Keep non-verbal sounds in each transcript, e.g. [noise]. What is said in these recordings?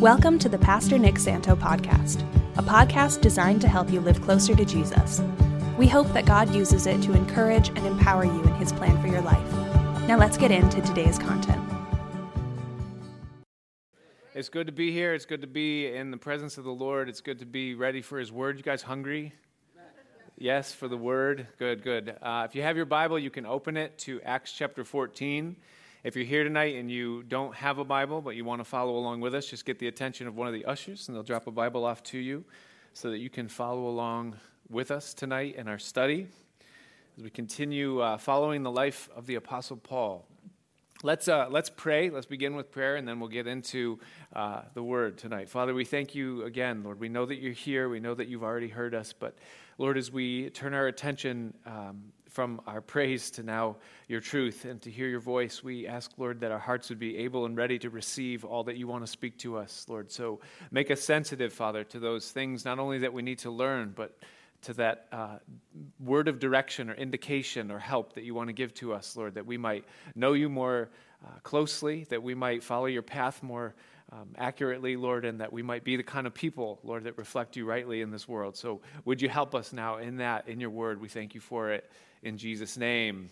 Welcome to the Pastor Nick Santo podcast, a podcast designed to help you live closer to Jesus. We hope that God uses it to encourage and empower you in his plan for your life. Now let's get into today's content. It's good to be here. It's good to be in the presence of the Lord. It's good to be ready for his word. You guys hungry? Yes, for the word. Good, good. Uh, if you have your Bible, you can open it to Acts chapter 14. If you're here tonight and you don't have a Bible, but you want to follow along with us, just get the attention of one of the ushers, and they'll drop a Bible off to you so that you can follow along with us tonight in our study as we continue uh, following the life of the Apostle Paul. Let's, uh, let's pray. Let's begin with prayer, and then we'll get into uh, the word tonight. Father, we thank you again, Lord. We know that you're here. We know that you've already heard us. But, Lord, as we turn our attention um, from our praise to now your truth and to hear your voice, we ask, Lord, that our hearts would be able and ready to receive all that you want to speak to us, Lord. So make us sensitive, Father, to those things, not only that we need to learn, but to that uh, word of direction or indication or help that you want to give to us, Lord, that we might know you more uh, closely, that we might follow your path more um, accurately, Lord, and that we might be the kind of people, Lord, that reflect you rightly in this world. So would you help us now in that, in your word? We thank you for it in Jesus' name.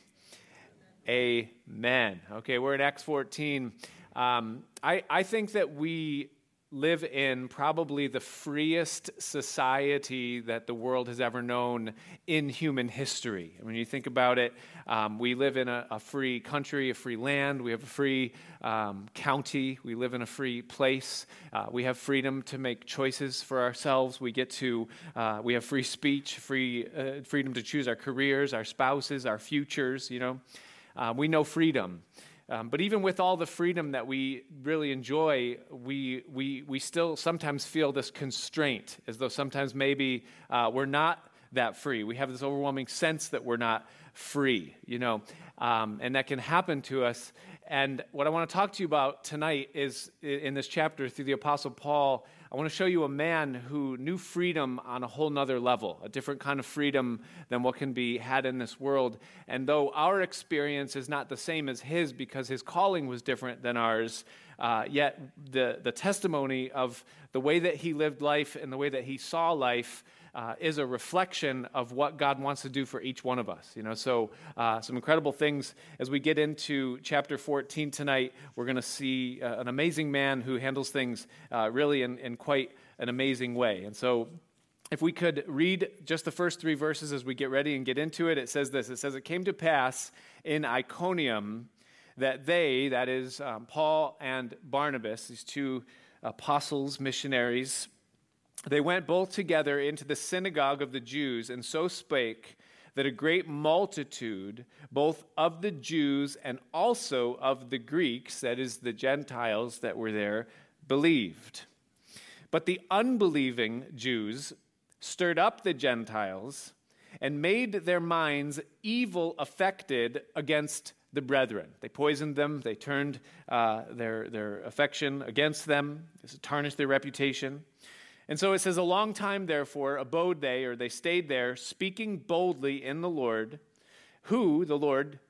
Amen. Okay, we're in Acts 14. Um, I, I think that we live in probably the freest society that the world has ever known in human history. When you think about it, um, we live in a, a, free country, a free land, we have a free um, county, we live in a free place, uh, we have freedom to make choices for ourselves, we get to, uh, we have free speech, free, uh, freedom to choose our careers, our spouses, our futures, you know. Uh, we know freedom. Um, but even with all the freedom that we really enjoy, we, we, we still sometimes feel this constraint, as though sometimes maybe uh, we're not that free. We have this overwhelming sense that we're not free, you know, um, and that can happen to us. And what I want to talk to you about tonight is in this chapter through the Apostle Paul I want to show you a man who knew freedom on a whole nother level, a different kind of freedom than what can be had in this world. And though our experience is not the same as his because his calling was different than ours, uh, yet the, the testimony of the way that he lived life and the way that he saw life uh, is a reflection of what God wants to do for each one of us. You know, so uh, some incredible things as we get into chapter 14 tonight. We're going to see uh, an amazing man who handles things uh, really in, in quite an amazing way. And so if we could read just the first three verses as we get ready and get into it, it says this It says, It came to pass in Iconium that they, that is, um, Paul and Barnabas, these two apostles, missionaries, they went both together into the synagogue of the Jews, and so spake that a great multitude, both of the Jews and also of the Greeks, that is, the Gentiles that were there, believed. But the unbelieving Jews stirred up the Gentiles and made their minds evil affected against the brethren. They poisoned them, they turned uh, their, their affection against them, tarnished their reputation. And so it says, A long time, therefore, abode they, or they stayed there, speaking boldly in the Lord, who, the Lord,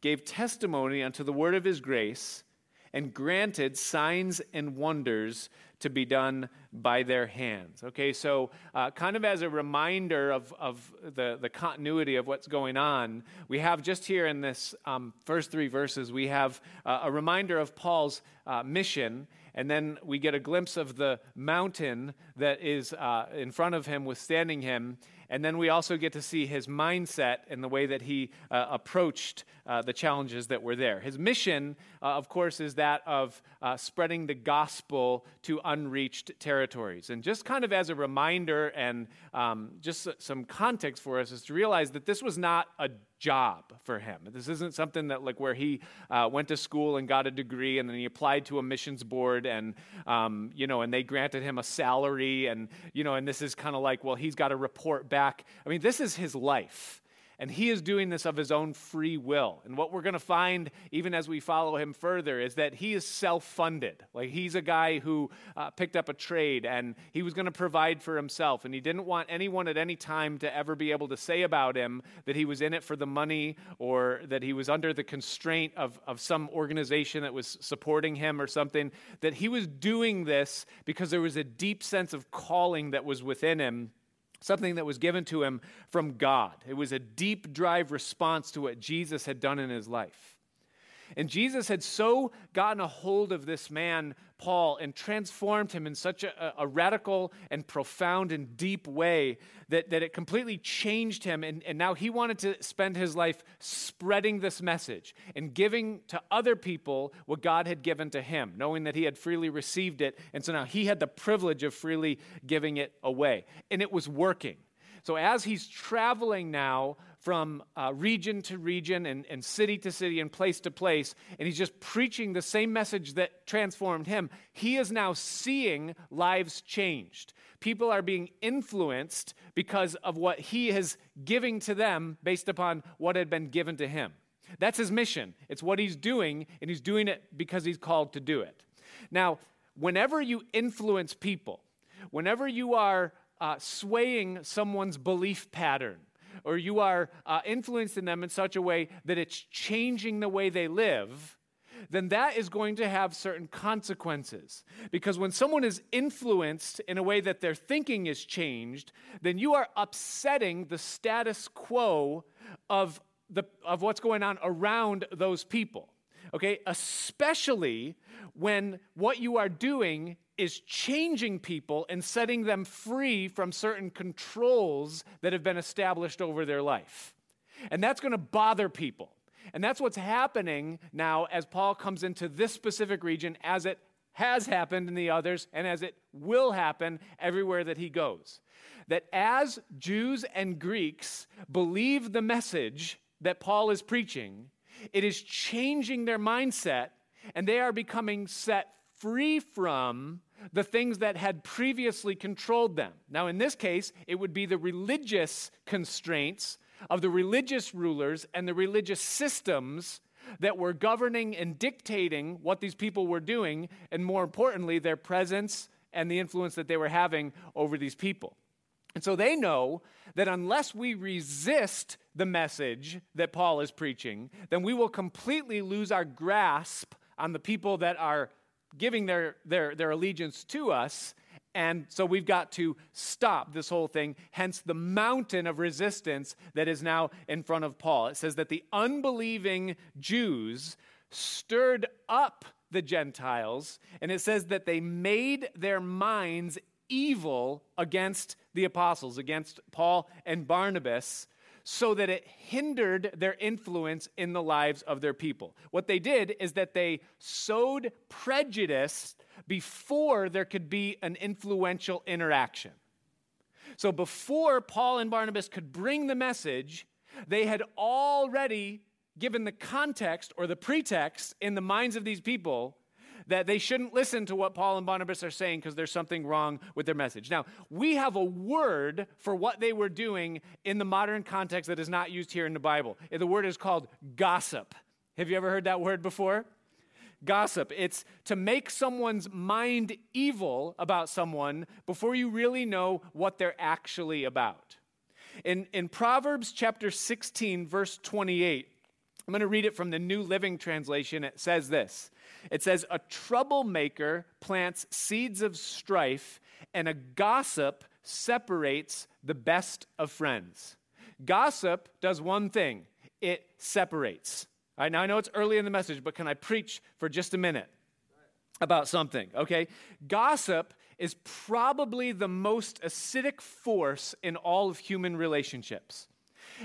gave testimony unto the word of his grace, and granted signs and wonders to be done by their hands. Okay, so uh, kind of as a reminder of, of the, the continuity of what's going on, we have just here in this um, first three verses, we have uh, a reminder of Paul's uh, mission and then we get a glimpse of the mountain that is uh, in front of him, withstanding him. And then we also get to see his mindset and the way that he uh, approached uh, the challenges that were there. His mission, uh, of course, is that of uh, spreading the gospel to unreached territories. And just kind of as a reminder and um, just some context for us is to realize that this was not a job for him. This isn't something that like where he uh, went to school and got a degree and then he applied to a missions board and um, you know and they granted him a salary and you know and this is kind of like well he's got to report back. I mean this is his life. And he is doing this of his own free will. And what we're going to find, even as we follow him further, is that he is self funded. Like he's a guy who uh, picked up a trade and he was going to provide for himself. And he didn't want anyone at any time to ever be able to say about him that he was in it for the money or that he was under the constraint of, of some organization that was supporting him or something. That he was doing this because there was a deep sense of calling that was within him something that was given to him from God. It was a deep drive response to what Jesus had done in his life. And Jesus had so gotten a hold of this man, Paul, and transformed him in such a, a, radical and profound and deep way that, that it completely changed him. And, and now he wanted to spend his life spreading this message and giving to other people what God had given to him, knowing that he had freely received it. And so now he had the privilege of freely giving it away. And it was working. So as he's traveling now from uh, region to region and, and city to city and place to place, and he's just preaching the same message that transformed him. He is now seeing lives changed. People are being influenced because of what he is giving to them based upon what had been given to him. That's his mission. It's what he's doing, and he's doing it because he's called to do it. Now, whenever you influence people, whenever you are uh, swaying someone's belief pattern, or you are uh, influencing them in such a way that it's changing the way they live, then that is going to have certain consequences. Because when someone is influenced in a way that their thinking is changed, then you are upsetting the status quo of, the, of what's going on around those people. Okay, especially when what you are doing is changing people and setting them free from certain controls that have been established over their life. And that's going to bother people. And that's what's happening now as Paul comes into this specific region, as it has happened in the others, and as it will happen everywhere that he goes. That as Jews and Greeks believe the message that Paul is preaching, it is changing their mindset, and they are becoming set free from the things that had previously controlled them. Now, in this case, it would be the religious constraints of the religious rulers and the religious systems that were governing and dictating what these people were doing, and more importantly, their presence and the influence that they were having over these people. And so they know that unless we resist the message that Paul is preaching, then we will completely lose our grasp on the people that are giving their, their, their allegiance to us. And so we've got to stop this whole thing, hence the mountain of resistance that is now in front of Paul. It says that the unbelieving Jews stirred up the Gentiles, and it says that they made their minds evil against the apostles, against Paul and Barnabas, so that it hindered their influence in the lives of their people. What they did is that they sowed prejudice before there could be an influential interaction. So before Paul and Barnabas could bring the message, they had already given the context or the pretext in the minds of these people that they shouldn't listen to what Paul and Barnabas are saying because there's something wrong with their message. Now, we have a word for what they were doing in the modern context that is not used here in the Bible. The word is called gossip. Have you ever heard that word before? Gossip. It's to make someone's mind evil about someone before you really know what they're actually about. In, in Proverbs chapter 16, verse 28, I'm going to read it from the New Living Translation. It says this It says, A troublemaker plants seeds of strife, and a gossip separates the best of friends. Gossip does one thing it separates. All right, now I know it's early in the message, but can I preach for just a minute about something? Okay? Gossip is probably the most acidic force in all of human relationships.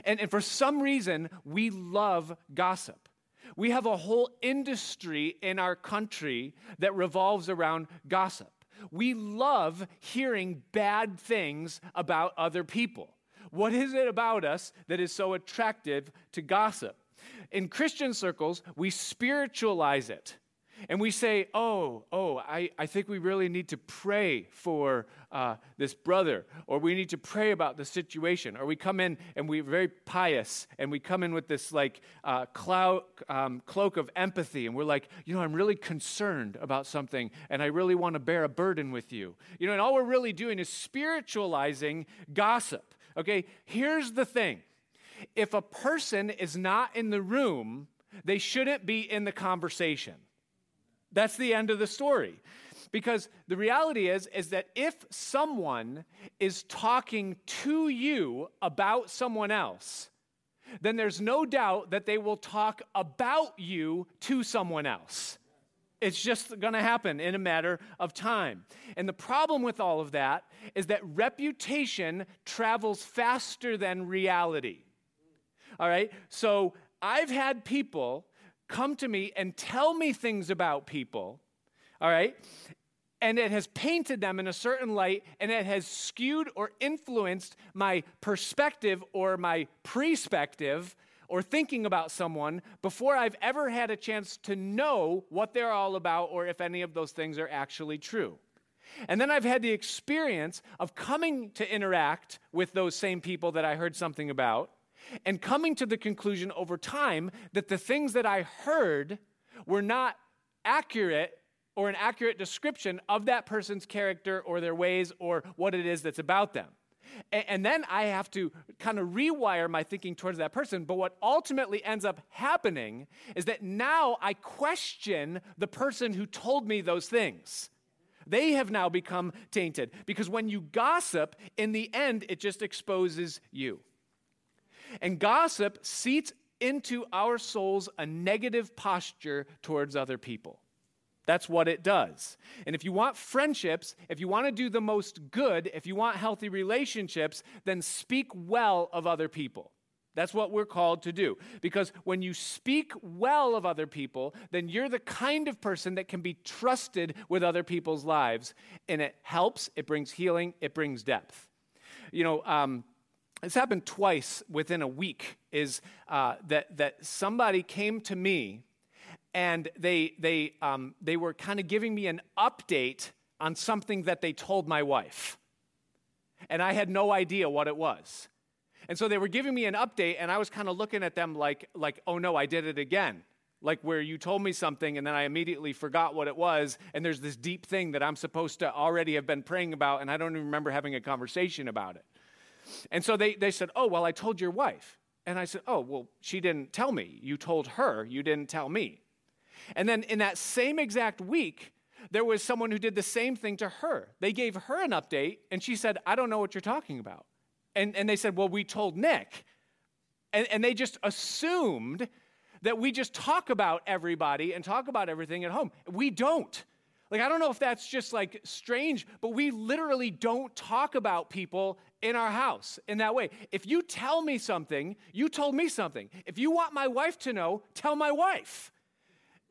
And, and for some reason, we love gossip. We have a whole industry in our country that revolves around gossip. We love hearing bad things about other people. What is it about us that is so attractive to gossip? In Christian circles, we spiritualize it. And we say, Oh, oh, I, I think we really need to pray for uh, this brother, or we need to pray about the situation, or we come in and we're very pious and we come in with this like uh, cloud, um, cloak of empathy, and we're like, You know, I'm really concerned about something and I really want to bear a burden with you. You know, and all we're really doing is spiritualizing gossip. Okay, here's the thing if a person is not in the room, they shouldn't be in the conversation. That's the end of the story. Because the reality is is that if someone is talking to you about someone else, then there's no doubt that they will talk about you to someone else. It's just going to happen in a matter of time. And the problem with all of that is that reputation travels faster than reality. All right? So I've had people come to me and tell me things about people, all right? And it has painted them in a certain light, and it has skewed or influenced my perspective or my perspective or thinking about someone before I've ever had a chance to know what they're all about or if any of those things are actually true. And then I've had the experience of coming to interact with those same people that I heard something about and coming to the conclusion over time that the things that I heard were not accurate or an accurate description of that person's character or their ways or what it is that's about them. And, then I have to kind of rewire my thinking towards that person. But what ultimately ends up happening is that now I question the person who told me those things. They have now become tainted because when you gossip, in the end, it just exposes you. And gossip seats into our souls a negative posture towards other people. That's what it does. And if you want friendships, if you want to do the most good, if you want healthy relationships, then speak well of other people. That's what we're called to do. Because when you speak well of other people, then you're the kind of person that can be trusted with other people's lives. And it helps, it brings healing, it brings depth. You know, um, it's happened twice within a week is uh, that, that somebody came to me and they, they, um, they were kind of giving me an update on something that they told my wife. And I had no idea what it was. And so they were giving me an update, and I was kind of looking at them like, like, oh no, I did it again. Like where you told me something, and then I immediately forgot what it was, and there's this deep thing that I'm supposed to already have been praying about, and I don't even remember having a conversation about it. And so they, they said, Oh, well, I told your wife. And I said, Oh, well, she didn't tell me. You told her, you didn't tell me. And then in that same exact week, there was someone who did the same thing to her. They gave her an update, and she said, I don't know what you're talking about. And, and they said, Well, we told Nick. And, and they just assumed that we just talk about everybody and talk about everything at home. We don't. Like, I don't know if that's just like strange, but we literally don't talk about people in our house in that way. If you tell me something, you told me something. If you want my wife to know, tell my wife.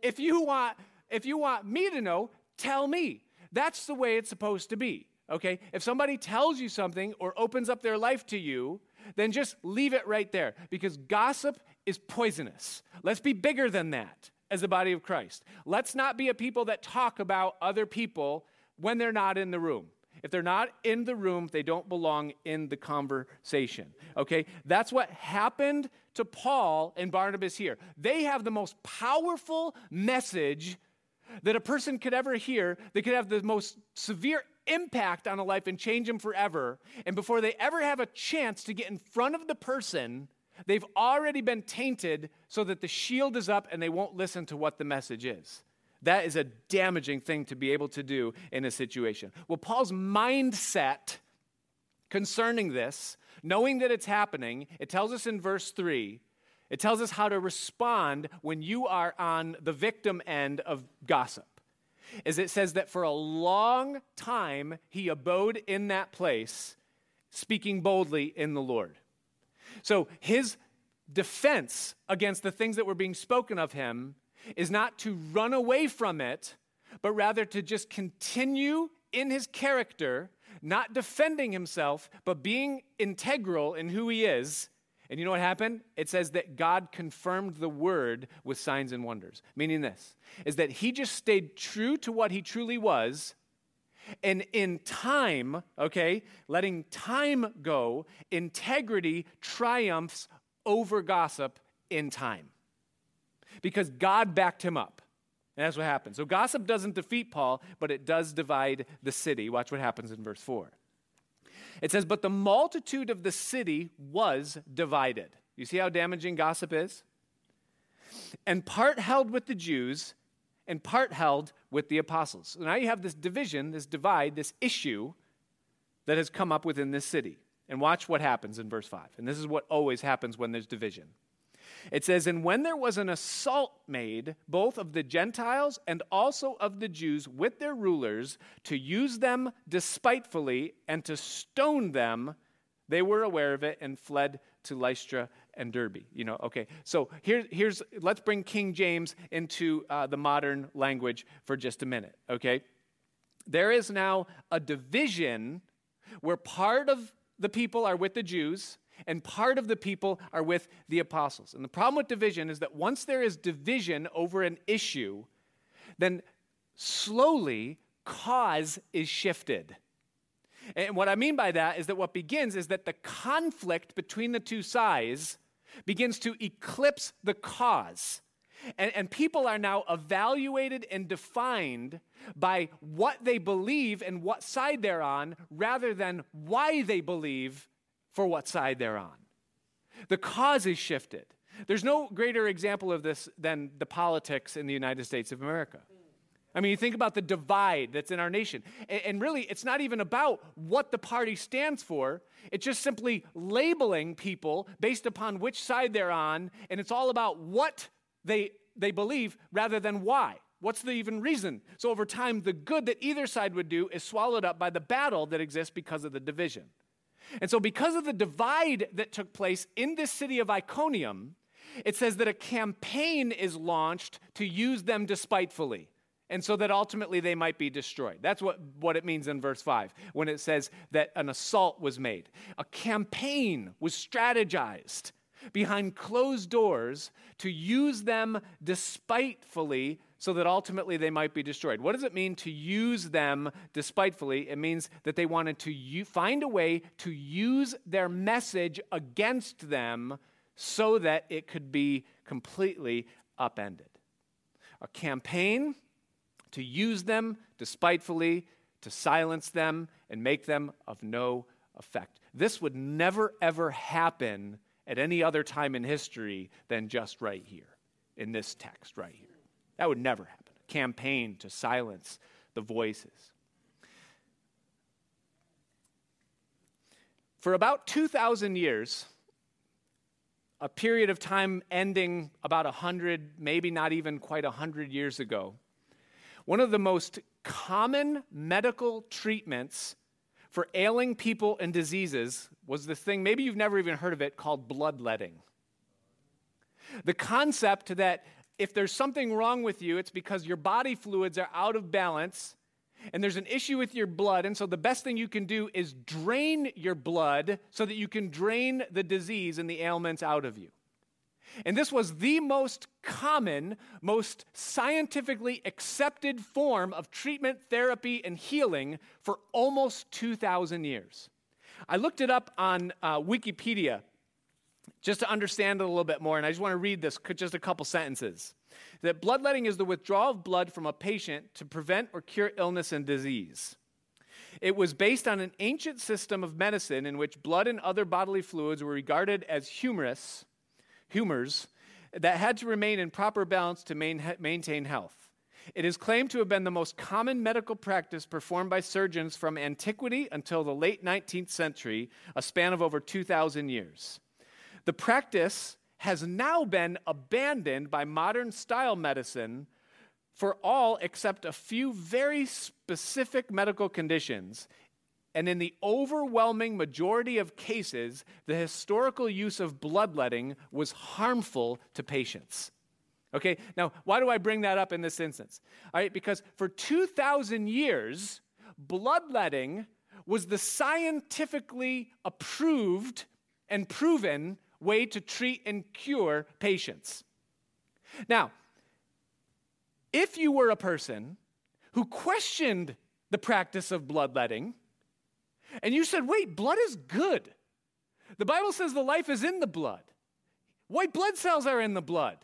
If you want if you want me to know, tell me. That's the way it's supposed to be. Okay? If somebody tells you something or opens up their life to you, then just leave it right there because gossip is poisonous. Let's be bigger than that as the body of Christ. Let's not be a people that talk about other people when they're not in the room. If they're not in the room, they don't belong in the conversation. Okay? That's what happened to Paul and Barnabas here. They have the most powerful message that a person could ever hear that could have the most severe impact on a life and change them forever. And before they ever have a chance to get in front of the person, they've already been tainted so that the shield is up and they won't listen to what the message is. That is a damaging thing to be able to do in a situation. Well, Paul's mindset concerning this, knowing that it's happening, it tells us in verse 3, it tells us how to respond when you are on the victim end of gossip. Is it says that for a long time he abode in that place, speaking boldly in the Lord. So his defense against the things that were being spoken of him is not to run away from it, but rather to just continue in his character, not defending himself, but being integral in who he is, And you know what happened? It says that God confirmed the word with signs and wonders. Meaning this is that he just stayed true to what he truly was. And in time, okay, letting time go, integrity triumphs over gossip in time. Because God backed him up. And that's what happens. So gossip doesn't defeat Paul, but it does divide the city. Watch what happens in verse 4. It says, But the multitude of the city was divided. You see how damaging gossip is? And part held with the Jews, and part held with the apostles. So now you have this division, this divide, this issue that has come up within this city. And watch what happens in verse 5. And this is what always happens when there's division. It says, And when there was an assault made, both of the Gentiles and also of the Jews, with their rulers, to use them despitefully and to stone them, they were aware of it and fled to Lystra and Derbe. You know, okay. So here, here's, let's bring King James into uh, the modern language for just a minute, okay? There is now a division where part of the people are with the Jews and part of the people are with the apostles. And the problem with division is that once there is division over an issue, then slowly cause is shifted. And what I mean by that is that what begins is that the conflict between the two sides begins to eclipse the cause. And, and, people are now evaluated and defined by what they believe and what side they're on rather than why they believe for what side they're on. The cause is shifted. There's no greater example of this than the politics in the United States of America. I mean, you think about the divide that's in our nation. And, really, it's not even about what the party stands for. It's just simply labeling people based upon which side they're on. And it's all about what they, they believe rather than why. What's the even reason? So, over time, the good that either side would do is swallowed up by the battle that exists because of the division. And so, because of the divide that took place in this city of Iconium, it says that a campaign is launched to use them despitefully. And so that ultimately they might be destroyed. That's what, what it means in verse 5 when it says that an assault was made. A campaign was strategized behind closed doors to use them despitefully so that ultimately they might be destroyed. What does it mean to use them despitefully? It means that they wanted to u- find a way to use their message against them so that it could be completely upended. A campaign to use them despitefully, to silence them, and make them of no effect. This would never, ever happen at any other time in history than just right here, in this text right here. That would never happen. A campaign to silence the voices. For about 2,000 years, a period of time ending about 100, maybe not even quite 100 years ago, one of the most common medical treatments for ailing people and diseases was this thing, maybe you've never even heard of it, called bloodletting. The concept that if there's something wrong with you, it's because your body fluids are out of balance and there's an issue with your blood. And so the best thing you can do is drain your blood so that you can drain the disease and the ailments out of you. And this was the most common, most scientifically accepted form of treatment, therapy, and healing for almost 2,000 years. I looked it up on uh, Wikipedia just to understand it a little bit more, and I just want to read this, just a couple sentences. That bloodletting is the withdrawal of blood from a patient to prevent or cure illness and disease. It was based on an ancient system of medicine in which blood and other bodily fluids were regarded as humorous, humors that had to remain in proper balance to main, maintain health. It is claimed to have been the most common medical practice performed by surgeons from antiquity until the late 19th century, a span of over 2,000 years. The practice has now been abandoned by modern style medicine for all except a few very specific medical conditions. And in the overwhelming majority of cases, the historical use of bloodletting was harmful to patients. Okay, now why do I bring that up in this instance? All right, because for 2,000 years, bloodletting was the scientifically approved and proven way to treat and cure patients. Now, if you were a person who questioned the practice of bloodletting, and you said, wait, blood is good. The Bible says the life is in the blood. White blood cells are in the blood.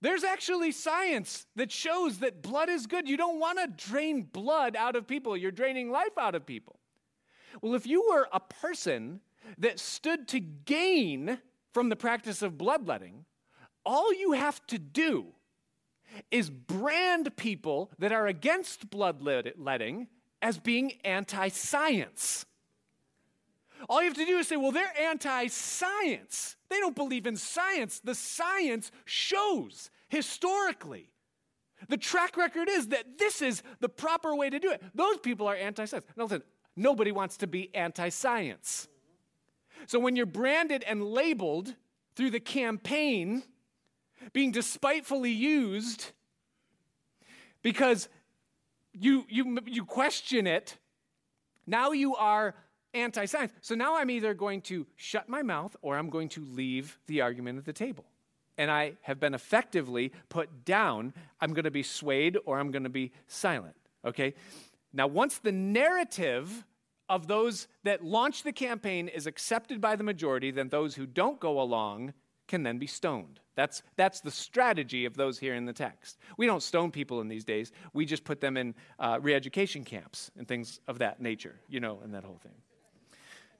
There's actually science that shows that blood is good. You don't want to drain blood out of people, you're draining life out of people. Well, if you were a person that stood to gain from the practice of bloodletting, all you have to do is brand people that are against bloodletting as being anti science. All you have to do is say, well, they're anti science. They don't believe in science. The science shows historically. The track record is that this is the proper way to do it. Those people are anti science. No, listen, nobody wants to be anti science. So when you're branded and labeled through the campaign, being despitefully used because you, you, you question it, now you are anti science. So now I'm either going to shut my mouth or I'm going to leave the argument at the table. And I have been effectively put down. I'm going to be swayed or I'm going to be silent. Okay? Now, once the narrative of those that launch the campaign is accepted by the majority, then those who don't go along can then be stoned. That's, that's the strategy of those here in the text. We don't stone people in these days. We just put them in uh, re education camps and things of that nature, you know, and that whole thing.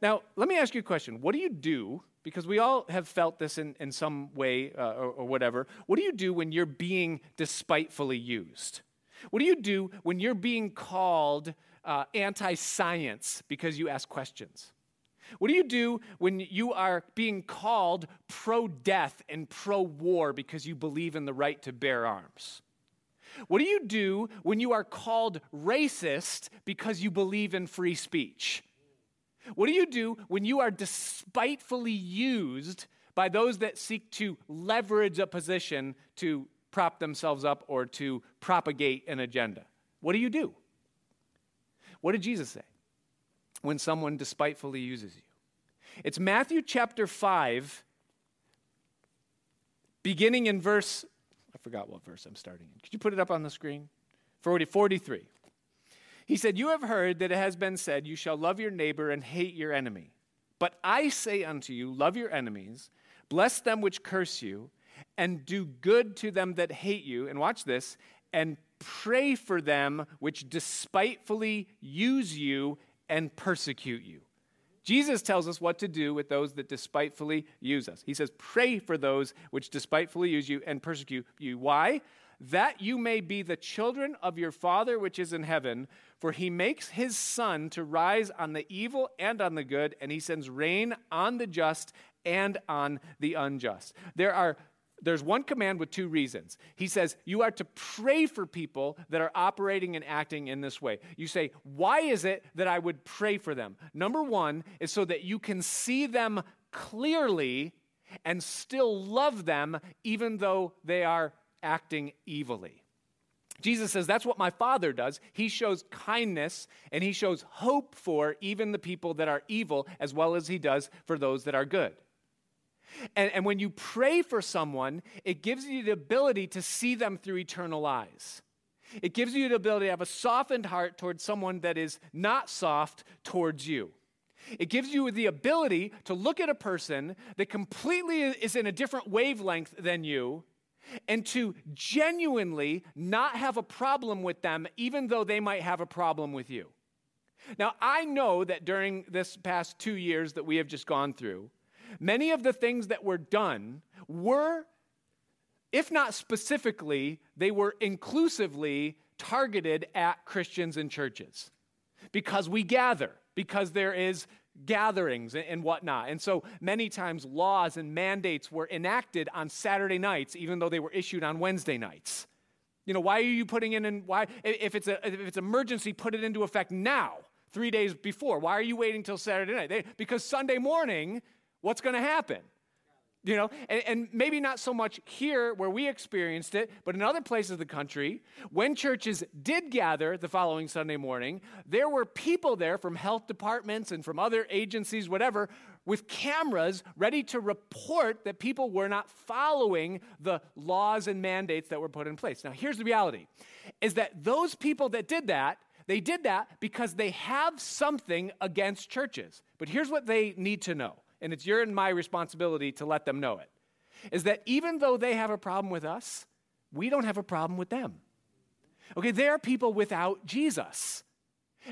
Now, let me ask you a question. What do you do? Because we all have felt this in, in some way uh, or, or whatever. What do you do when you're being despitefully used? What do you do when you're being called uh, anti science because you ask questions? What do you do when you are being called pro death and pro war because you believe in the right to bear arms? What do you do when you are called racist because you believe in free speech? What do you do when you are despitefully used by those that seek to leverage a position to prop themselves up or to propagate an agenda? What do you do? What did Jesus say? when someone despitefully uses you. It's Matthew chapter 5, beginning in verse, I forgot what verse I'm starting in. Could you put it up on the screen? 40, 43. He said, You have heard that it has been said, You shall love your neighbor and hate your enemy. But I say unto you, Love your enemies, bless them which curse you, and do good to them that hate you. And watch this, and pray for them which despitefully use you and persecute you. Jesus tells us what to do with those that despitefully use us. He says, Pray for those which despitefully use you and persecute you. Why? That you may be the children of your Father which is in heaven, for he makes his sun to rise on the evil and on the good, and he sends rain on the just and on the unjust. There are there's one command with two reasons. He says, You are to pray for people that are operating and acting in this way. You say, Why is it that I would pray for them? Number one is so that you can see them clearly and still love them, even though they are acting evilly. Jesus says that's what my Father does. He shows kindness and he shows hope for even the people that are evil, as well as he does for those that are good. And, and when you pray for someone, it gives you the ability to see them through eternal eyes. It gives you the ability to have a softened heart towards someone that is not soft towards you. It gives you the ability to look at a person that completely is in a different wavelength than you and to genuinely not have a problem with them, even though they might have a problem with you. Now, I know that during this past two years that we have just gone through, Many of the things that were done were, if not specifically, they were inclusively targeted at Christians and churches because we gather, because there is gatherings and whatnot. And so many times laws and mandates were enacted on Saturday nights, even though they were issued on Wednesday nights. You know, why are you putting in and why if it's a if it's emergency, put it into effect now, three days before. Why are you waiting till Saturday night? They, because Sunday morning What's going to happen? You know, and, and, maybe not so much here where we experienced it, but in other places of the country, when churches did gather the following Sunday morning, there were people there from health departments and from other agencies, whatever, with cameras ready to report that people were not following the laws and mandates that were put in place. Now, here's the reality is that those people that did that, they did that because they have something against churches. But here's what they need to know, and it's your and my responsibility to let them know it, is that even though they have a problem with us, we don't have a problem with them. Okay, they are people without Jesus.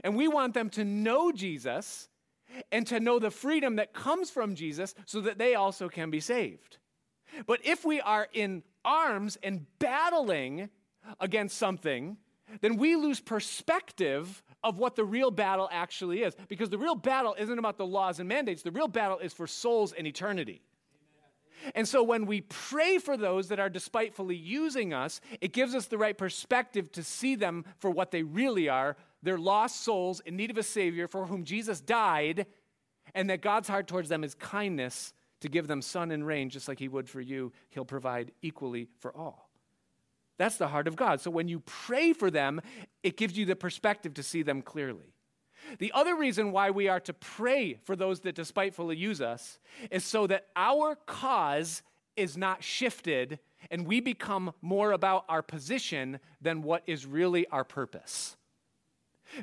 And we want them to know Jesus and to know the freedom that comes from Jesus so that they also can be saved. But if we are in arms and battling against something, then we lose perspective of what the real battle actually is. Because the real battle isn't about the laws and mandates, the real battle is for souls and eternity. And so when we pray for those that are despitefully using us, it gives us the right perspective to see them for what they really are they're lost souls in need of a Savior for whom Jesus died, and that God's heart towards them is kindness to give them sun and rain, just like He would for you. He'll provide equally for all. That's the heart of God. So when you pray for them, it gives you the perspective to see them clearly. The other reason why we are to pray for those that despitefully use us is so that our cause is not shifted and we become more about our position than what is really our purpose.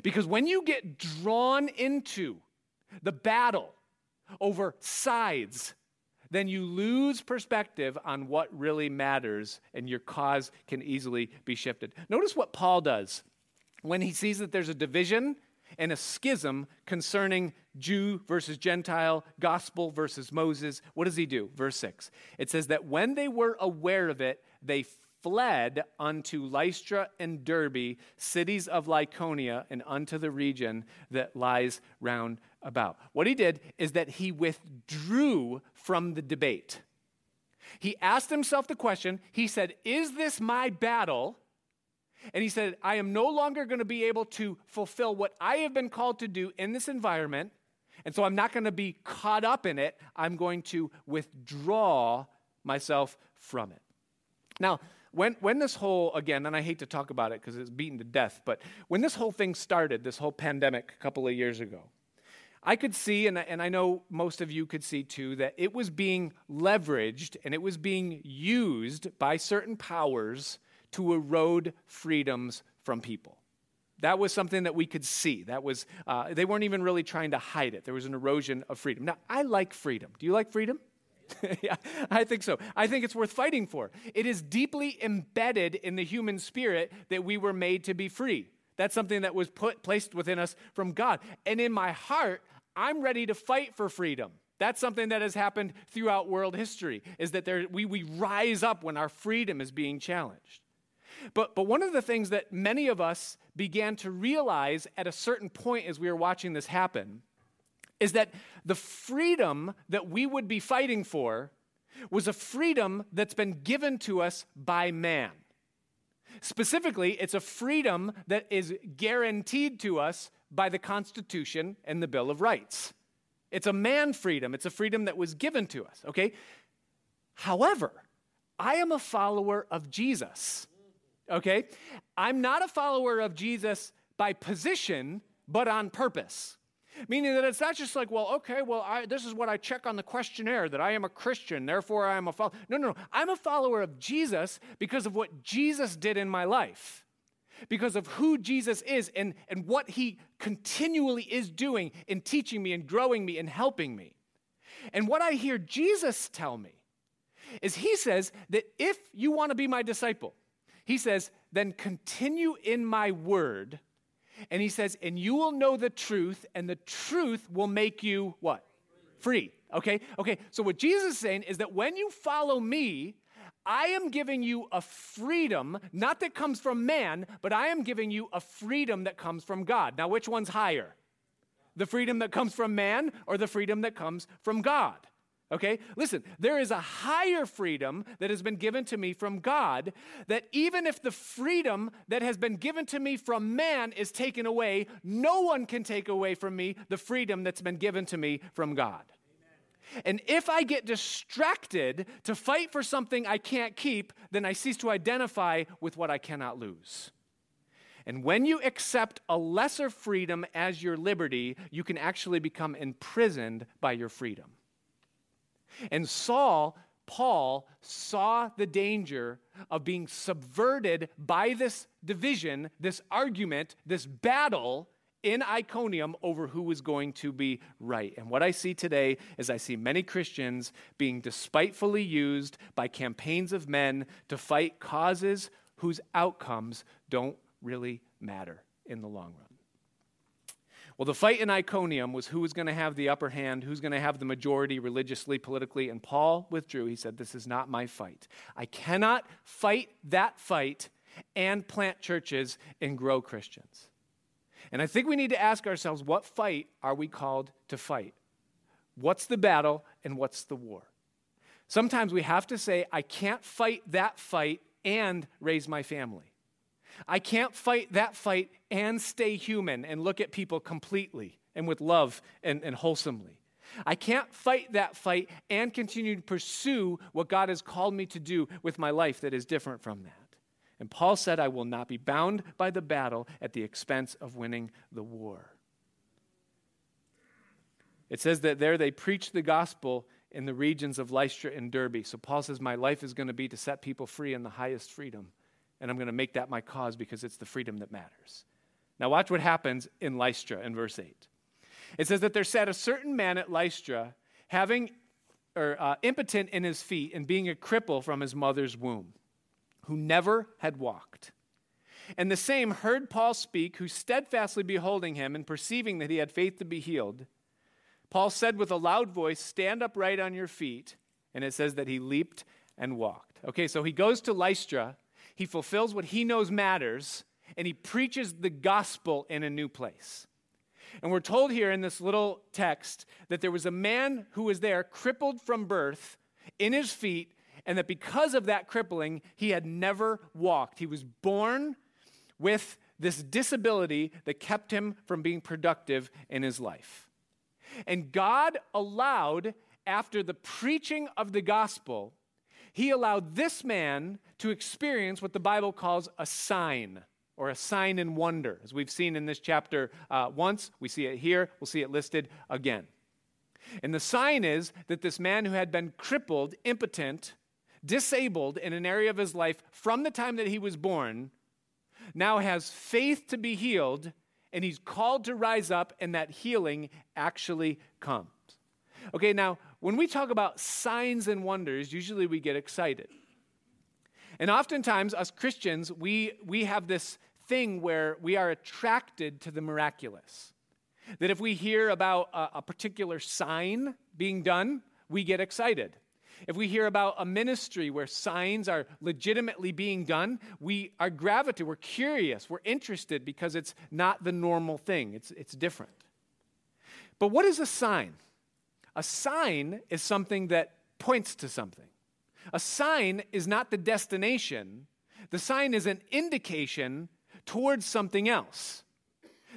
Because when you get drawn into the battle over sides, then you lose perspective on what really matters and your cause can easily be shifted. Notice what Paul does when he sees that there's a division and a schism concerning Jew versus Gentile, gospel versus Moses. What does he do? Verse 6. It says that when they were aware of it, they fled unto Lystra and Derbe, cities of Lycaonia, and unto the region that lies round about. What he did is that he withdrew from the debate. He asked himself the question, he said, Is this my battle? And he said, I am no longer going to be able to fulfill what I have been called to do in this environment. And so I'm not going to be caught up in it. I'm going to withdraw myself from it. Now, when, when this whole, again, and I hate to talk about it because it's beaten to death, but when this whole thing started, this whole pandemic a couple of years ago, I could see, and, and I know most of you could see too, that it was being leveraged and it was being used by certain powers to erode freedoms from people. That was something that we could see. That was, uh, they weren't even really trying to hide it. There was an erosion of freedom. Now, I like freedom. Do you like freedom? [laughs] yeah, I think so. I think it's worth fighting for. It is deeply embedded in the human spirit that we were made to be free. That's something that was put placed within us from God. And in my heart, I'm ready to fight for freedom. That's something that has happened throughout world history, is that there, we, we rise up when our freedom is being challenged. But, but one of the things that many of us began to realize at a certain point as we were watching this happen is that the freedom that we would be fighting for was a freedom that's been given to us by man. Specifically, it's a freedom that is guaranteed to us by the Constitution and the Bill of Rights. It's a man freedom, it's a freedom that was given to us, okay? However, I am a follower of Jesus, okay? I'm not a follower of Jesus by position, but on purpose. Meaning that it's not just like, well, okay, well, I, this is what I check on the questionnaire that I am a Christian, therefore I am a follower. No, no, no. I'm a follower of Jesus because of what Jesus did in my life, because of who Jesus is and, and what he continually is doing in teaching me and growing me and helping me. And what I hear Jesus tell me is he says that if you want to be my disciple, he says, then continue in my word and he says, and you will know the truth, and the truth will make you what? Free. Okay? Okay. So what Jesus is saying is that when you follow me, I am giving you a freedom, not that comes from man, but I am giving you a freedom that comes from God. Now, which one's higher? The freedom that comes from man or the freedom that comes from God? Okay? Listen, there is a higher freedom that has been given to me from God that even if the freedom that has been given to me from man is taken away, no one can take away from me the freedom that's been given to me from God. And if I get distracted to fight for something I can't keep, then I cease to identify with what I cannot lose. And when you accept a lesser freedom as your liberty, you can actually become imprisoned by your freedom. And Saul, Paul, saw the danger of being subverted by this division, this argument, this battle in Iconium over who was going to be right. And what I see today is I see many Christians being despitefully used by campaigns of men to fight causes whose outcomes don't really matter in the long run. Well, the fight in Iconium was who was going to have the upper hand, who's going to have the majority religiously, politically, and Paul withdrew. He said, This is not my fight. I cannot fight that fight and plant churches and grow Christians. And I think we need to ask ourselves what fight are we called to fight? What's the battle and what's the war? Sometimes we have to say, I can't fight that fight and raise my family. I can't fight that fight and stay human and look at people completely and with love and, and wholesomely. I can't fight that fight and continue to pursue what God has called me to do with my life that is different from that. And Paul said, I will not be bound by the battle at the expense of winning the war. It says that there they preached the gospel in the regions of Lystra and Derbe. So Paul says, My life is going to be to set people free in the highest freedom and I'm going to make that my cause because it's the freedom that matters. Now, watch what happens in Lystra in verse 8. It says that there sat a certain man at Lystra, having or uh, impotent in his feet and being a cripple from his mother's womb, who never had walked. And the same heard Paul speak, who steadfastly beholding him and perceiving that he had faith to be healed, Paul said with a loud voice, Stand upright on your feet. And it says that he leaped and walked. Okay, so he goes to Lystra he fulfills what he knows matters, and he preaches the gospel in a new place. And we're told here in this little text that there was a man who was there, crippled from birth, in his feet, and that because of that crippling, he had never walked. He was born with this disability that kept him from being productive in his life. And God allowed, after the preaching of the gospel, he allowed this man to experience what the Bible calls a sign or a sign and wonder. As we've seen in this chapter uh, once, we see it here, we'll see it listed again. And the sign is that this man who had been crippled, impotent, disabled in an area of his life from the time that he was born, now has faith to be healed, and he's called to rise up, and that healing actually comes. Okay, now, when we talk about signs and wonders, usually we get excited. And oftentimes, us Christians, we, we have this thing where we are attracted to the miraculous. That if we hear about a, a particular sign being done, we get excited. If we hear about a ministry where signs are legitimately being done, we are gravitated, we're curious, we're interested because it's not the normal thing, it's, it's different. But what is a sign? A sign is something that points to something. A sign is not the destination, the sign is an indication towards something else.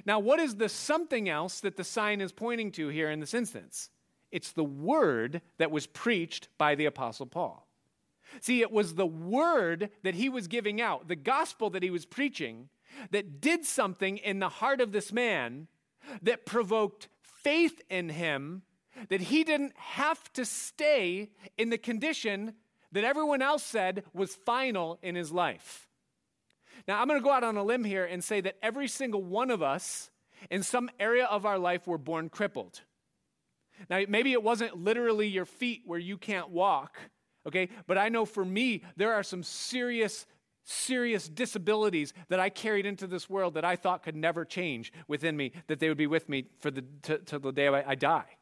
Now, what is the something else that the sign is pointing to here in this instance? It's the word that was preached by the Apostle Paul. See, it was the word that he was giving out, the gospel that he was preaching, that did something in the heart of this man that provoked faith in him that he didn't have to stay in the condition that everyone else said was final in his life. Now, I'm going to go out on a limb here and say that every single one of us in some area of our life were born crippled. Now, maybe it wasn't literally your feet where you can't walk, okay? But I know for me, there are some serious, serious disabilities that I carried into this world that I thought could never change within me, that they would be with me for the, to, the day I, I die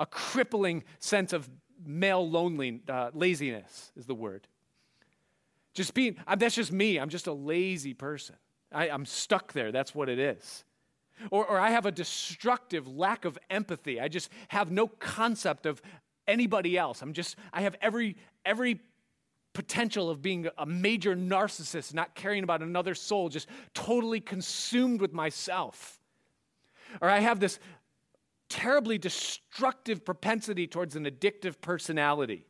a crippling sense of male lonely, uh, laziness is the word. Just being, uh, that's just me. I'm just a lazy person. I, am stuck there. That's what it is. Or, or I have a destructive lack of empathy. I just have no concept of anybody else. I'm just, I have every, every potential of being a major narcissist, not caring about another soul, just totally consumed with myself. Or I have this terribly destructive propensity towards an addictive personality.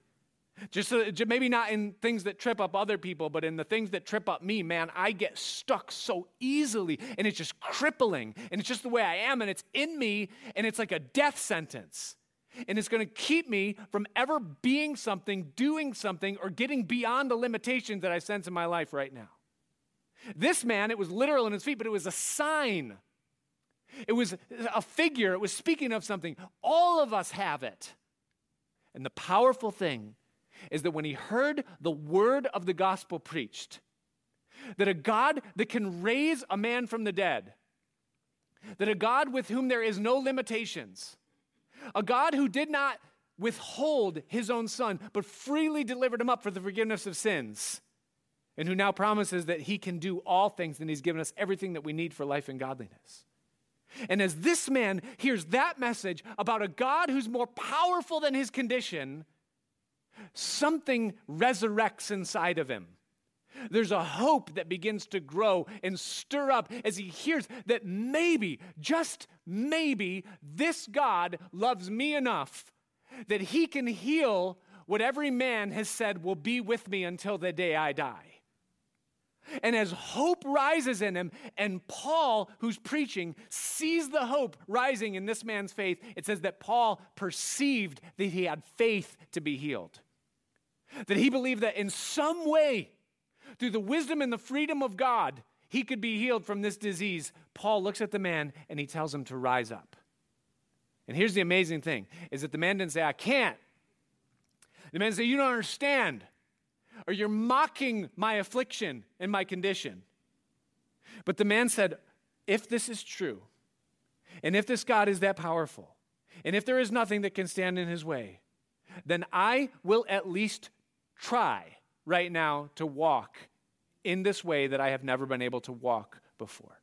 Just, uh, so, maybe not in things that trip up other people, but in the things that trip up me, man, I get stuck so easily and it's just crippling and it's just the way I am and it's in me and it's like a death sentence. And it's going to keep me from ever being something, doing something, or getting beyond the limitations that I sense in my life right now. This man, it was literal in his feet, but it was a sign. It was a figure. It was speaking of something. All of us have it. And the powerful thing is that when he heard the word of the gospel preached, that a God that can raise a man from the dead, that a God with whom there is no limitations, a God who did not withhold his own son, but freely delivered him up for the forgiveness of sins, and who now promises that he can do all things and he's given us everything that we need for life and godliness. And as this man hears that message about a God who's more powerful than his condition, something resurrects inside of him. There's a hope that begins to grow and stir up as he hears that maybe, just maybe, this God loves me enough that he can heal what every man has said will be with me until the day I die. And as hope rises in him, and Paul, who's preaching, sees the hope rising in this man's faith, it says that Paul perceived that he had faith to be healed. That he believed that in some way, through the wisdom and the freedom of God, he could be healed from this disease. Paul looks at the man and he tells him to rise up. And here's the amazing thing is that the man didn't say, I can't. The man said, You don't understand. Or you're mocking my affliction and my condition. But the man said, If this is true, and if this God is that powerful, and if there is nothing that can stand in his way, then I will at least try right now to walk in this way that I have never been able to walk before.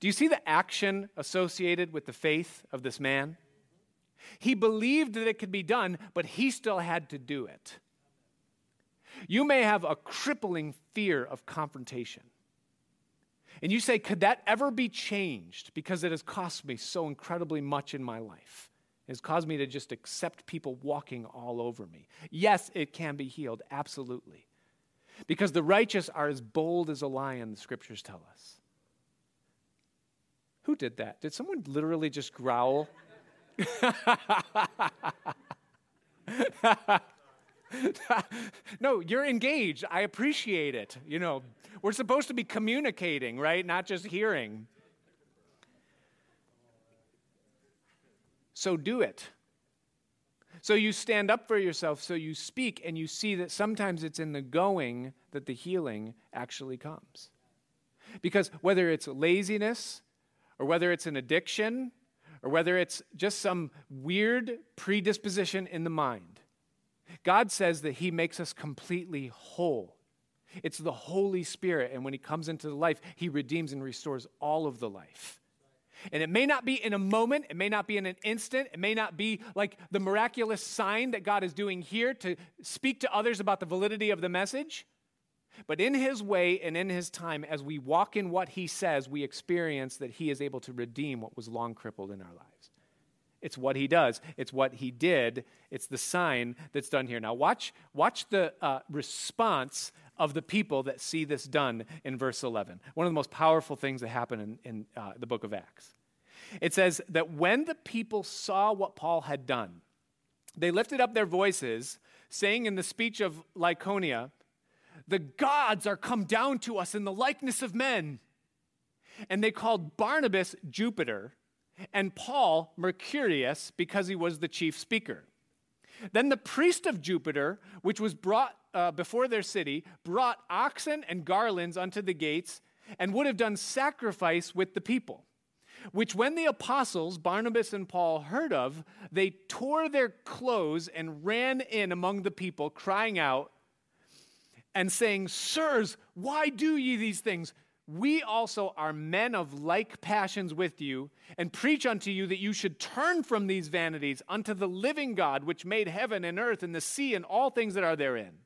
Do you see the action associated with the faith of this man? He believed that it could be done, but he still had to do it. You may have a crippling fear of confrontation. And you say, could that ever be changed? Because it has cost me so incredibly much in my life It has caused me to just accept people walking all over me. Yes, it can be healed, absolutely. Because the righteous are as bold as a lion, the scriptures tell us. Who did that? Did someone literally just growl? [laughs] [laughs] no, you're engaged. I appreciate it. You know, we're supposed to be communicating, right? Not just hearing. So do it. So you stand up for yourself, so you speak, and you see that sometimes it's in the going that the healing actually comes. Because whether it's laziness, or whether it's an addiction, or whether it's just some weird predisposition in the mind, God says that He makes us completely whole. It's the Holy Spirit, and when He comes into the life, He redeems and restores all of the life. And it may not be in a moment, it may not be in an instant, it may not be like the miraculous sign that God is doing here to speak to others about the validity of the message. But in His way and in His time, as we walk in what He says, we experience that He is able to redeem what was long crippled in our lives. It's what He does, it's what He did, it's the sign that's done here. Now, watch, watch the uh, response of the people that see this done in verse 11. One of the most powerful things that happen in, in uh, the book of Acts. It says that when the people saw what Paul had done, they lifted up their voices, saying in the speech of Lycaonia, The gods are come down to us in the likeness of men. And they called Barnabas Jupiter and Paul Mercurius because he was the chief speaker. Then the priest of Jupiter, which was brought uh, before their city, brought oxen and garlands unto the gates, and would have done sacrifice with the people. Which, when the apostles, Barnabas and Paul, heard of, they tore their clothes and ran in among the people, crying out and saying, Sirs, why do ye these things? We also are men of like passions with you, and preach unto you that you should turn from these vanities unto the living God, which made heaven and earth and the sea and all things that are therein,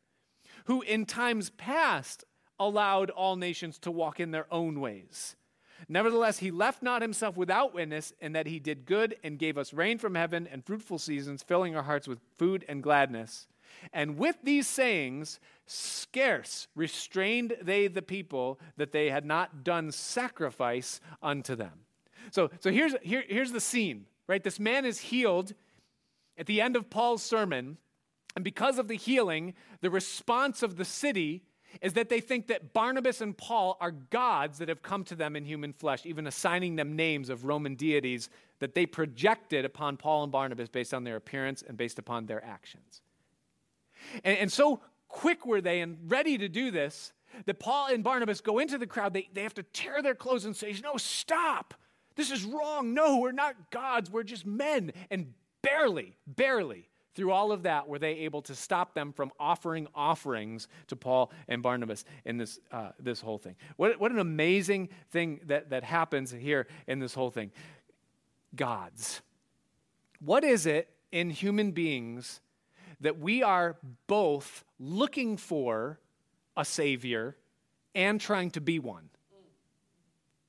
who in times past allowed all nations to walk in their own ways. Nevertheless, he left not himself without witness, in that he did good and gave us rain from heaven and fruitful seasons, filling our hearts with food and gladness. And with these sayings, scarce restrained they the people that they had not done sacrifice unto them. So, so here's, here, here's the scene, right? This man is healed at the end of Paul's sermon. And because of the healing, the response of the city is that they think that Barnabas and Paul are gods that have come to them in human flesh, even assigning them names of Roman deities that they projected upon Paul and Barnabas based on their appearance and based upon their actions. And, and so quick were they and ready to do this that Paul and Barnabas go into the crowd. They, they have to tear their clothes and say, No, stop. This is wrong. No, we're not gods. We're just men. And barely, barely through all of that, were they able to stop them from offering offerings to Paul and Barnabas in this, uh, this whole thing? What, what an amazing thing that, that happens here in this whole thing. Gods. What is it in human beings that we are both looking for a Savior and trying to be one?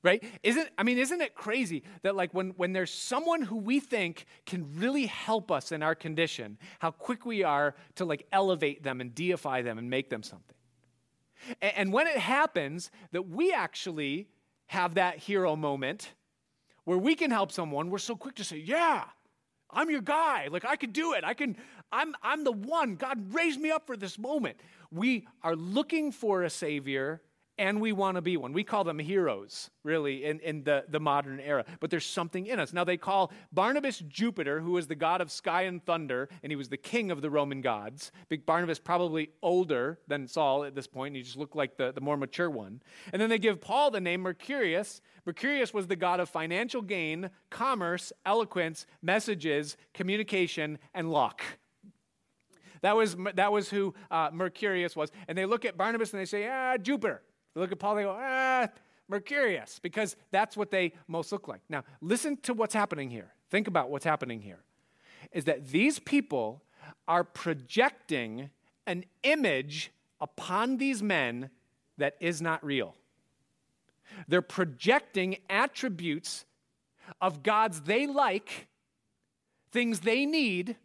right? Isn't i mean isn't it crazy that like when, when there's someone who we think can really help us in our condition how quick we are to like elevate them and deify them and make them something? And, and when it happens that we actually have that hero moment where we can help someone we're so quick to say yeah i'm your guy. Like i can do it. I can i'm i'm the one god raised me up for this moment we are looking for a savior and we want to be one. We call them heroes, really, in, in the, the modern era. But there's something in us. Now, they call Barnabas Jupiter, who was the god of sky and thunder, and he was the king of the Roman gods. Big Barnabas, probably older than Saul at this point, and he just looked like the, the more mature one. And then they give Paul the name Mercurius. Mercurius was the god of financial gain, commerce, eloquence, messages, communication, and luck. That was, that was who uh, Mercurius was. And they look at Barnabas and they say, ah, Jupiter. They look at Paul, they go, ah, Mercurius, because that's what they most look like. Now, listen to what's happening here. Think about what's happening here. Is that these people are projecting an image upon these men that is not real. They're projecting attributes of gods they like, things they need,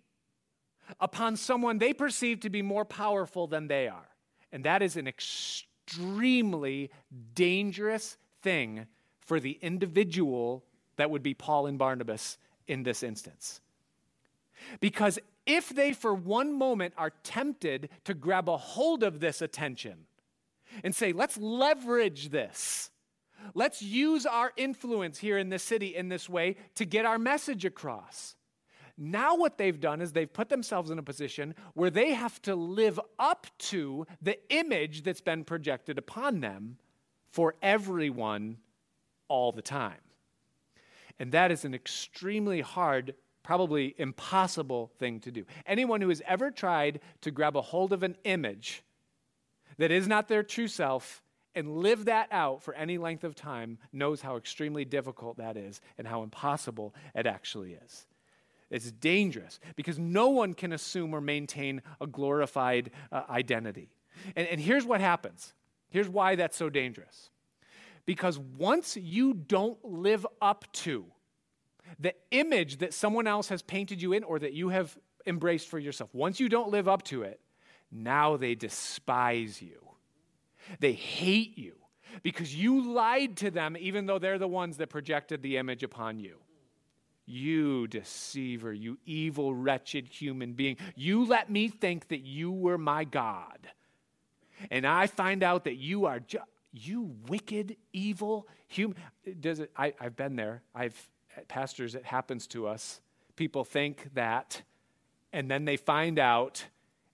upon someone they perceive to be more powerful than they are. And that is an extremely dangerous thing for the individual that would be Paul and Barnabas in this instance. Because if they for one moment are tempted to grab a hold of this attention and say, let's leverage this, let's use our influence here in this city in this way to get our message across, now, what they've done is they've put themselves in a position where they have to live up to the image that's been projected upon them for everyone all the time. And that is an extremely hard, probably impossible thing to do. Anyone who has ever tried to grab a hold of an image that is not their true self and live that out for any length of time knows how extremely difficult that is and how impossible it actually is. It's dangerous because no one can assume or maintain a glorified uh, identity. And, and here's what happens here's why that's so dangerous. Because once you don't live up to the image that someone else has painted you in or that you have embraced for yourself, once you don't live up to it, now they despise you. They hate you because you lied to them, even though they're the ones that projected the image upon you. You deceiver, you evil, wretched human being. You let me think that you were my God. And I find out that you are ju- you wicked, evil human. Does it, I, I've been there. I've pastors, it happens to us. People think that, and then they find out,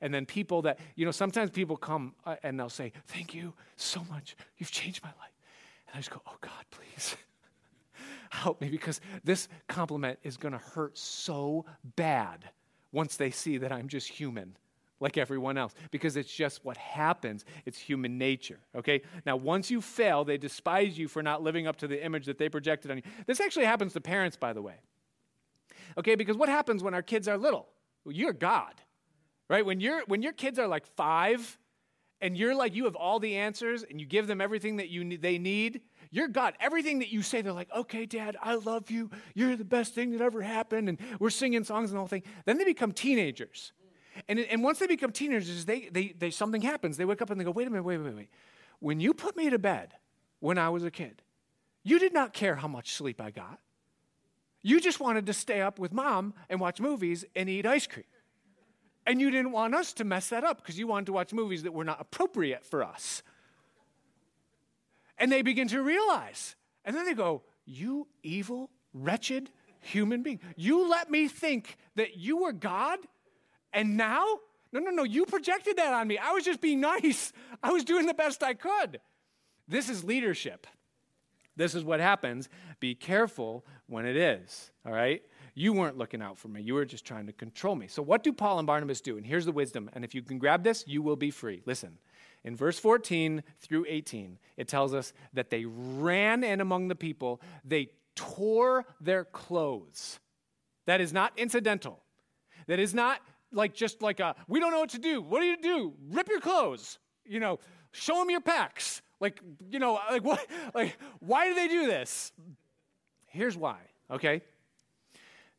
and then people that, you know, sometimes people come uh, and they'll say, Thank you so much. You've changed my life. And I just go, Oh God, please [laughs] help me because this compliment is going to hurt so bad once they see that I'm just human like everyone else because it's just what happens. It's human nature, okay? Now, once you fail, they despise you for not living up to the image that they projected on you. This actually happens to parents, by the way, okay? Because what happens when our kids are little? Well, you're God, right? When, you when your kids are like five and you're like, you have all the answers and you give them everything that you, they need, you're God. Everything that you say, they're like, okay, dad, I love you. You're the best thing that ever happened. And we're singing songs and whole thing. Then they become teenagers. And, and once they become teenagers, they, they, they, something happens. They wake up and they go, wait a minute, wait, wait, wait. When you put me to bed when I was a kid, you did not care how much sleep I got. You just wanted to stay up with mom and watch movies and eat ice cream. And you didn't want us to mess that up because you wanted to watch movies that were not appropriate for us. And they begin to realize. And then they go, You evil, wretched human being. You let me think that you were God, and now? No, no, no, you projected that on me. I was just being nice. [laughs] I was doing the best I could. This is leadership. This is what happens. Be careful when it is, all right? You weren't looking out for me. You were just trying to control me. So, what do Paul and Barnabas do? And here's the wisdom. And if you can grab this, you will be free. Listen. In verse 14 through 18, it tells us that they ran in among the people, they tore their clothes. That is not incidental. That is not like just like a, we don't know what to do. What do you do? Rip your clothes. You know, show them your pecs. Like, you know, like what, [laughs] like, why do they do this? Here's why, okay?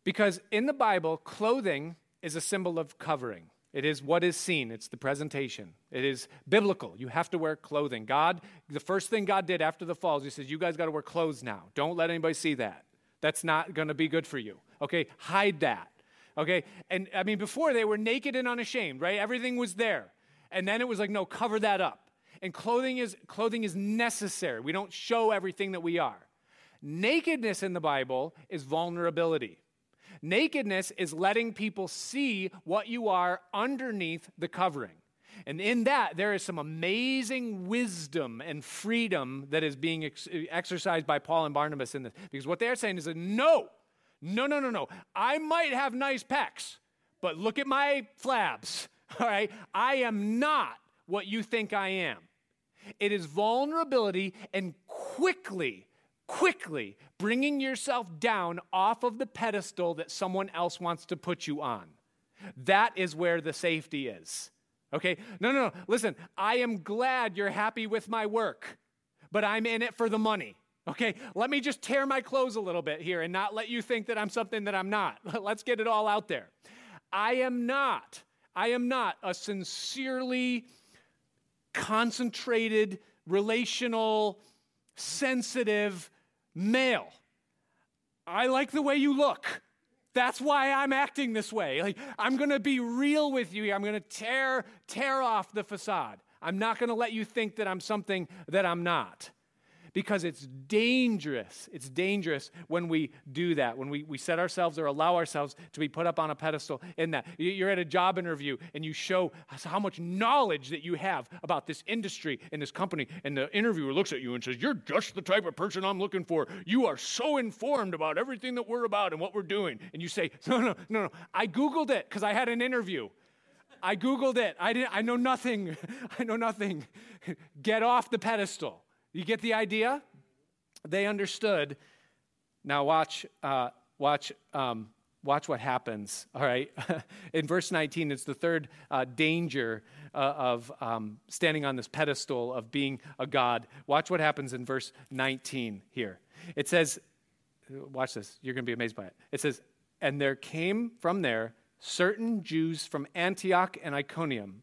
Because in the Bible, clothing is a symbol of covering. It is what is seen, it's the presentation. It is biblical. You have to wear clothing. God, the first thing God did after the fall is He says, You guys got to wear clothes now. Don't let anybody see that. That's not going to be good for you. Okay? Hide that. Okay? And I mean, before they were naked and unashamed, right? Everything was there. And then it was like, No, cover that up. And clothing is, clothing is necessary. We don't show everything that we are. Nakedness in the Bible is vulnerability. Nakedness is letting people see what you are underneath the covering. And in that, there is some amazing wisdom and freedom that is being ex- exercised by Paul and Barnabas in this. Because what they're saying is that no, no, no, no, no. I might have nice pecs, but look at my flabs. [laughs] All right? I am not what you think I am. It is vulnerability and quickly quickly bringing yourself down off of the pedestal that someone else wants to put you on. That is where the safety is. Okay? No, no, no. Listen, I am glad you're happy with my work, but I'm in it for the money. Okay? Let me just tear my clothes a little bit here and not let you think that I'm something that I'm not. [laughs] Let's get it all out there. I am not, I am not a sincerely concentrated, relational, sensitive, male. I like the way you look. That's why I'm acting this way. Like I'm going to be real with you. I'm going to tear tear off the facade. I'm not going to let you think that I'm something that I'm not because it's dangerous. It's dangerous when we do that, when we, we set ourselves or allow ourselves to be put up on a pedestal in that. You're at a job interview and you show how much knowledge that you have about this industry and this company, and the interviewer looks at you and says, You're just the type of person I'm looking for. You are so informed about everything that we're about and what we're doing. And you say, No, no, no, no. I Googled it because I had an interview. I Googled it. I, didn't, I know nothing. [laughs] I know nothing. Get off the pedestal. You get the idea? They understood. Now watch, uh, watch, um, watch what happens. [laughs] All right, in verse 19, it's the third uh, danger uh, of um, standing on this pedestal of being a god. Watch what happens in verse 19 here. It says, watch this. You're going to be amazed by it. It says, and there came from there certain Jews from Antioch and Iconium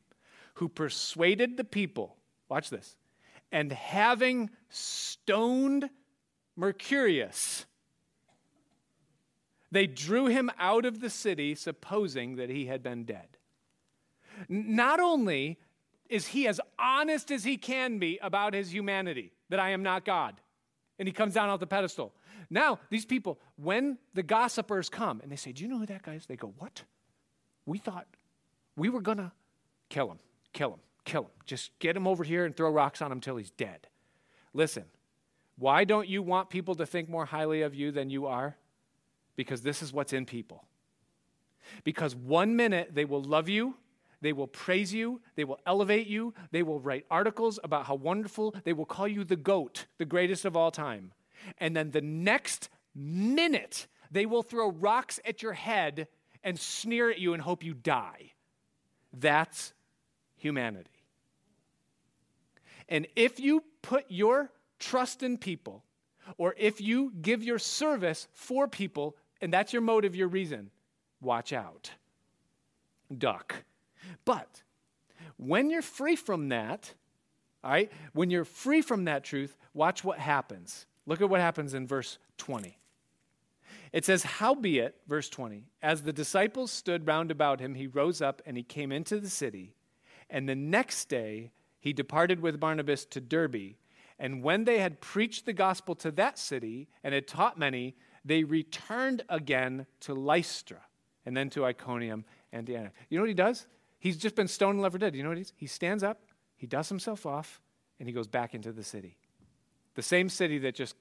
who persuaded the people. Watch this and having stoned Mercurius, they drew him out of the city, supposing that he had been dead. Not only is he as honest as he can be about his humanity, that I am not God, and he comes down off the pedestal. Now, these people, when the gossipers come and they say, Do you know who that guy is? They go, What? We thought we were going to kill him, kill him kill him. Just get him over here and throw rocks on him till he's dead. Listen, why don't you want people to think more highly of you than you are? Because this is what's in people. Because one minute they will love you, they will praise you, they will elevate you, they will write articles about how wonderful, they will call you the GOAT, the greatest of all time. And then the next minute, they will throw rocks at your head and sneer at you and hope you die. That's humanity. And if you put your trust in people, or if you give your service for people, and that's your motive, your reason, watch out. Duck. But when you're free from that, all right, when you're free from that truth, watch what happens. Look at what happens in verse 20. It says, Howbeit, verse 20, as the disciples stood round about him, he rose up and he came into the city. And the next day he departed with Barnabas to Derbe. And when they had preached the gospel to that city and had taught many, they returned again to Lystra and then to Iconium and Antioch. You know what he does? He's just been stoned and left for dead. You know what he does? He stands up, he dusts himself off, and he goes back into the city. The same city that just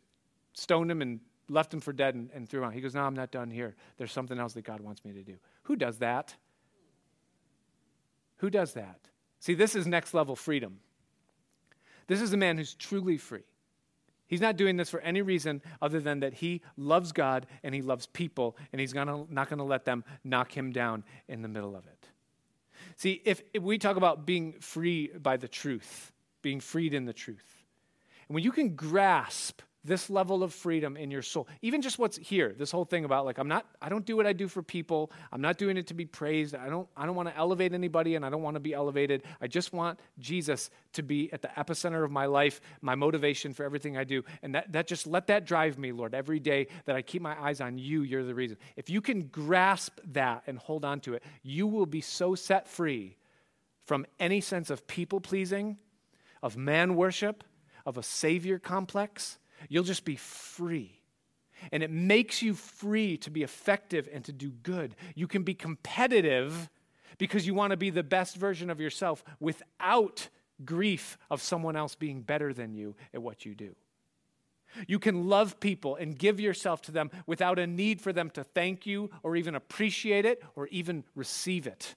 stoned him and left him for dead and, and threw him out. He goes, No, I'm not done here. There's something else that God wants me to do. Who does that? Who does that? See, this is next level freedom. This is a man who's truly free. He's not doing this for any reason other than that he loves God and he loves people, and he's gonna, not going to let them knock him down in the middle of it. See, if, if we talk about being free by the truth, being freed in the truth, and when you can grasp this level of freedom in your soul. Even just what's here, this whole thing about like I'm not I don't do what I do for people. I'm not doing it to be praised. I don't I don't want to elevate anybody and I don't want to be elevated. I just want Jesus to be at the epicenter of my life, my motivation for everything I do. And that that just let that drive me, Lord, every day that I keep my eyes on you, you're the reason. If you can grasp that and hold on to it, you will be so set free from any sense of people pleasing, of man worship, of a savior complex You'll just be free. And it makes you free to be effective and to do good. You can be competitive because you want to be the best version of yourself without grief of someone else being better than you at what you do. You can love people and give yourself to them without a need for them to thank you or even appreciate it or even receive it.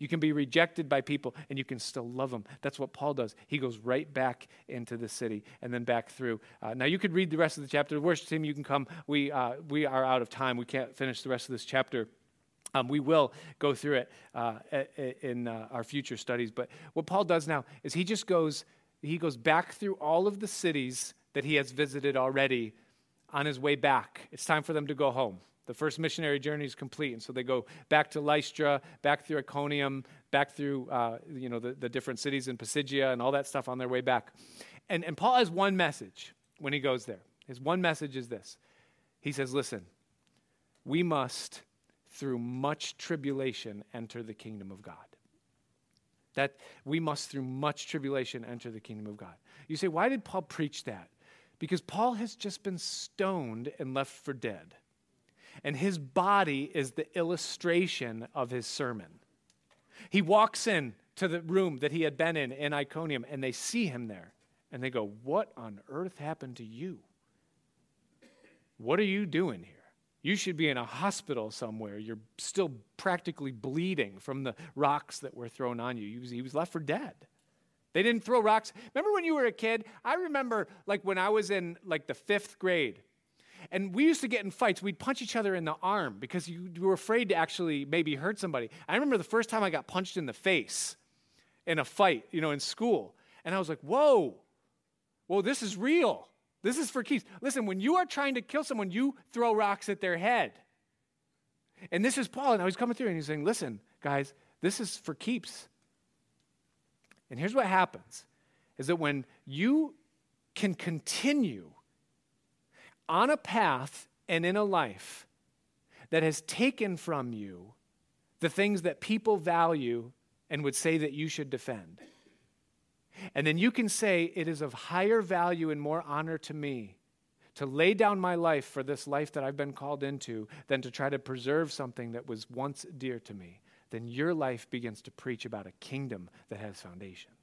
You can be rejected by people and you can still love them. That's what Paul does. He goes right back into the city and then back through. Uh, now, you could read the rest of the chapter. The worship team, you can come. We, uh, we are out of time. We can't finish the rest of this chapter. Um, we will go through it uh, in uh, our future studies. But what Paul does now is he just goes, he goes back through all of the cities that he has visited already on his way back. It's time for them to go home. The first missionary journey is complete. And so they go back to Lystra, back through Iconium, back through uh, you know, the, the different cities in Pisidia and all that stuff on their way back. And, and Paul has one message when he goes there. His one message is this He says, Listen, we must, through much tribulation, enter the kingdom of God. That we must, through much tribulation, enter the kingdom of God. You say, why did Paul preach that? Because Paul has just been stoned and left for dead and his body is the illustration of his sermon. He walks in to the room that he had been in in Iconium, and they see him there, and they go, What on earth happened to you? What are you doing here? You should be in a hospital somewhere. You're still practically bleeding from the rocks that were thrown on you. He was, left for dead. They didn't throw rocks. Remember when you were a kid? I remember like when I was in like the fifth grade and we used to get in fights. We'd punch each other in the arm because you, you were afraid to actually maybe hurt somebody. I remember the first time I got punched in the face in a fight, you know, in school. And I was like, whoa, whoa, this is real. This is for keeps. Listen, when you are trying to kill someone, you throw rocks at their head. And this is Paul, and I was coming through and he's saying, listen, guys, this is for keeps. And here's what happens is that when you can continue on a path and in a life that has taken from you the things that people value and would say that you should defend. And then you can say, It is of higher value and more honor to me to lay down my life for this life that I've been called into than to try to preserve something that was once dear to me. Then your life begins to preach about a kingdom that has foundations.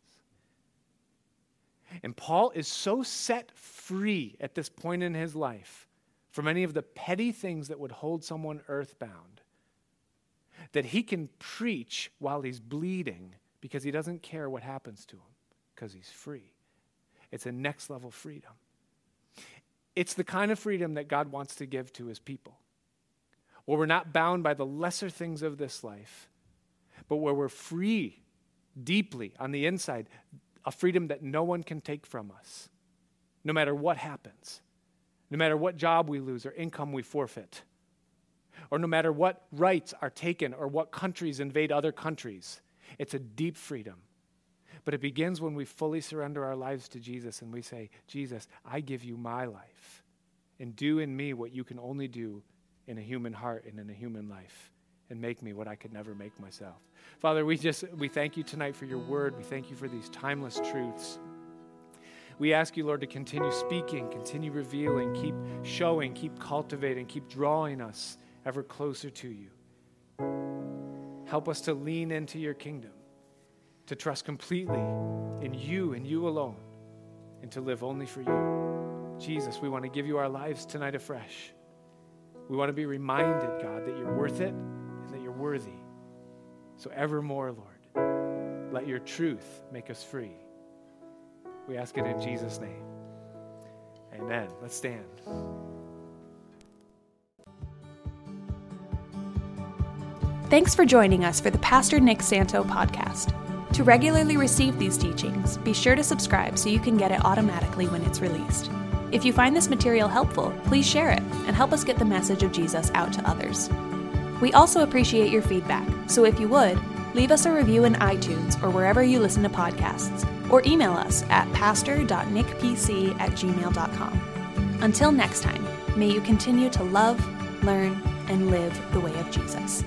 And Paul is so set free at this point in his life from any of the petty things that would hold someone earthbound that he can preach while he's bleeding because he doesn't care what happens to him because he's free. It's a next level freedom. It's the kind of freedom that God wants to give to his people, where we're not bound by the lesser things of this life, but where we're free deeply on the inside a freedom that no one can take from us. no matter what happens, no matter what job we lose or income we forfeit, or no matter what rights are taken or what countries invade other countries. It's a deep freedom. But it begins when we fully surrender our lives to Jesus and we say, Jesus, I give you my life, and do in me what you can only do in a human heart and in a human life and make me what I could never make myself. Father, we just we thank you tonight for your word. We thank you for these timeless truths. We ask you, Lord, to continue speaking, continue revealing, keep showing, keep cultivating, keep drawing us ever closer to you. Help us to lean into your kingdom, to trust completely in you and you alone, and to live only for you. Jesus, we want to give you our lives tonight afresh. We want to be reminded, God, that you're worth it worthy. So, evermore, Lord, let your truth make us free. We ask it in Jesus' name. Amen. Let's stand. Thanks for joining us for the Pastor Nick Santo podcast. To regularly receive these teachings, be sure to subscribe so you can get it automatically when it's released. If you find this material helpful, please share it and help us get the message of Jesus out to others. We also appreciate your feedback, so if you would, leave us a review in iTunes or wherever you listen to podcasts, or email us at pastor.nickpc at gmail.com. Until next time, may you continue to love, learn, and live the way of Jesus.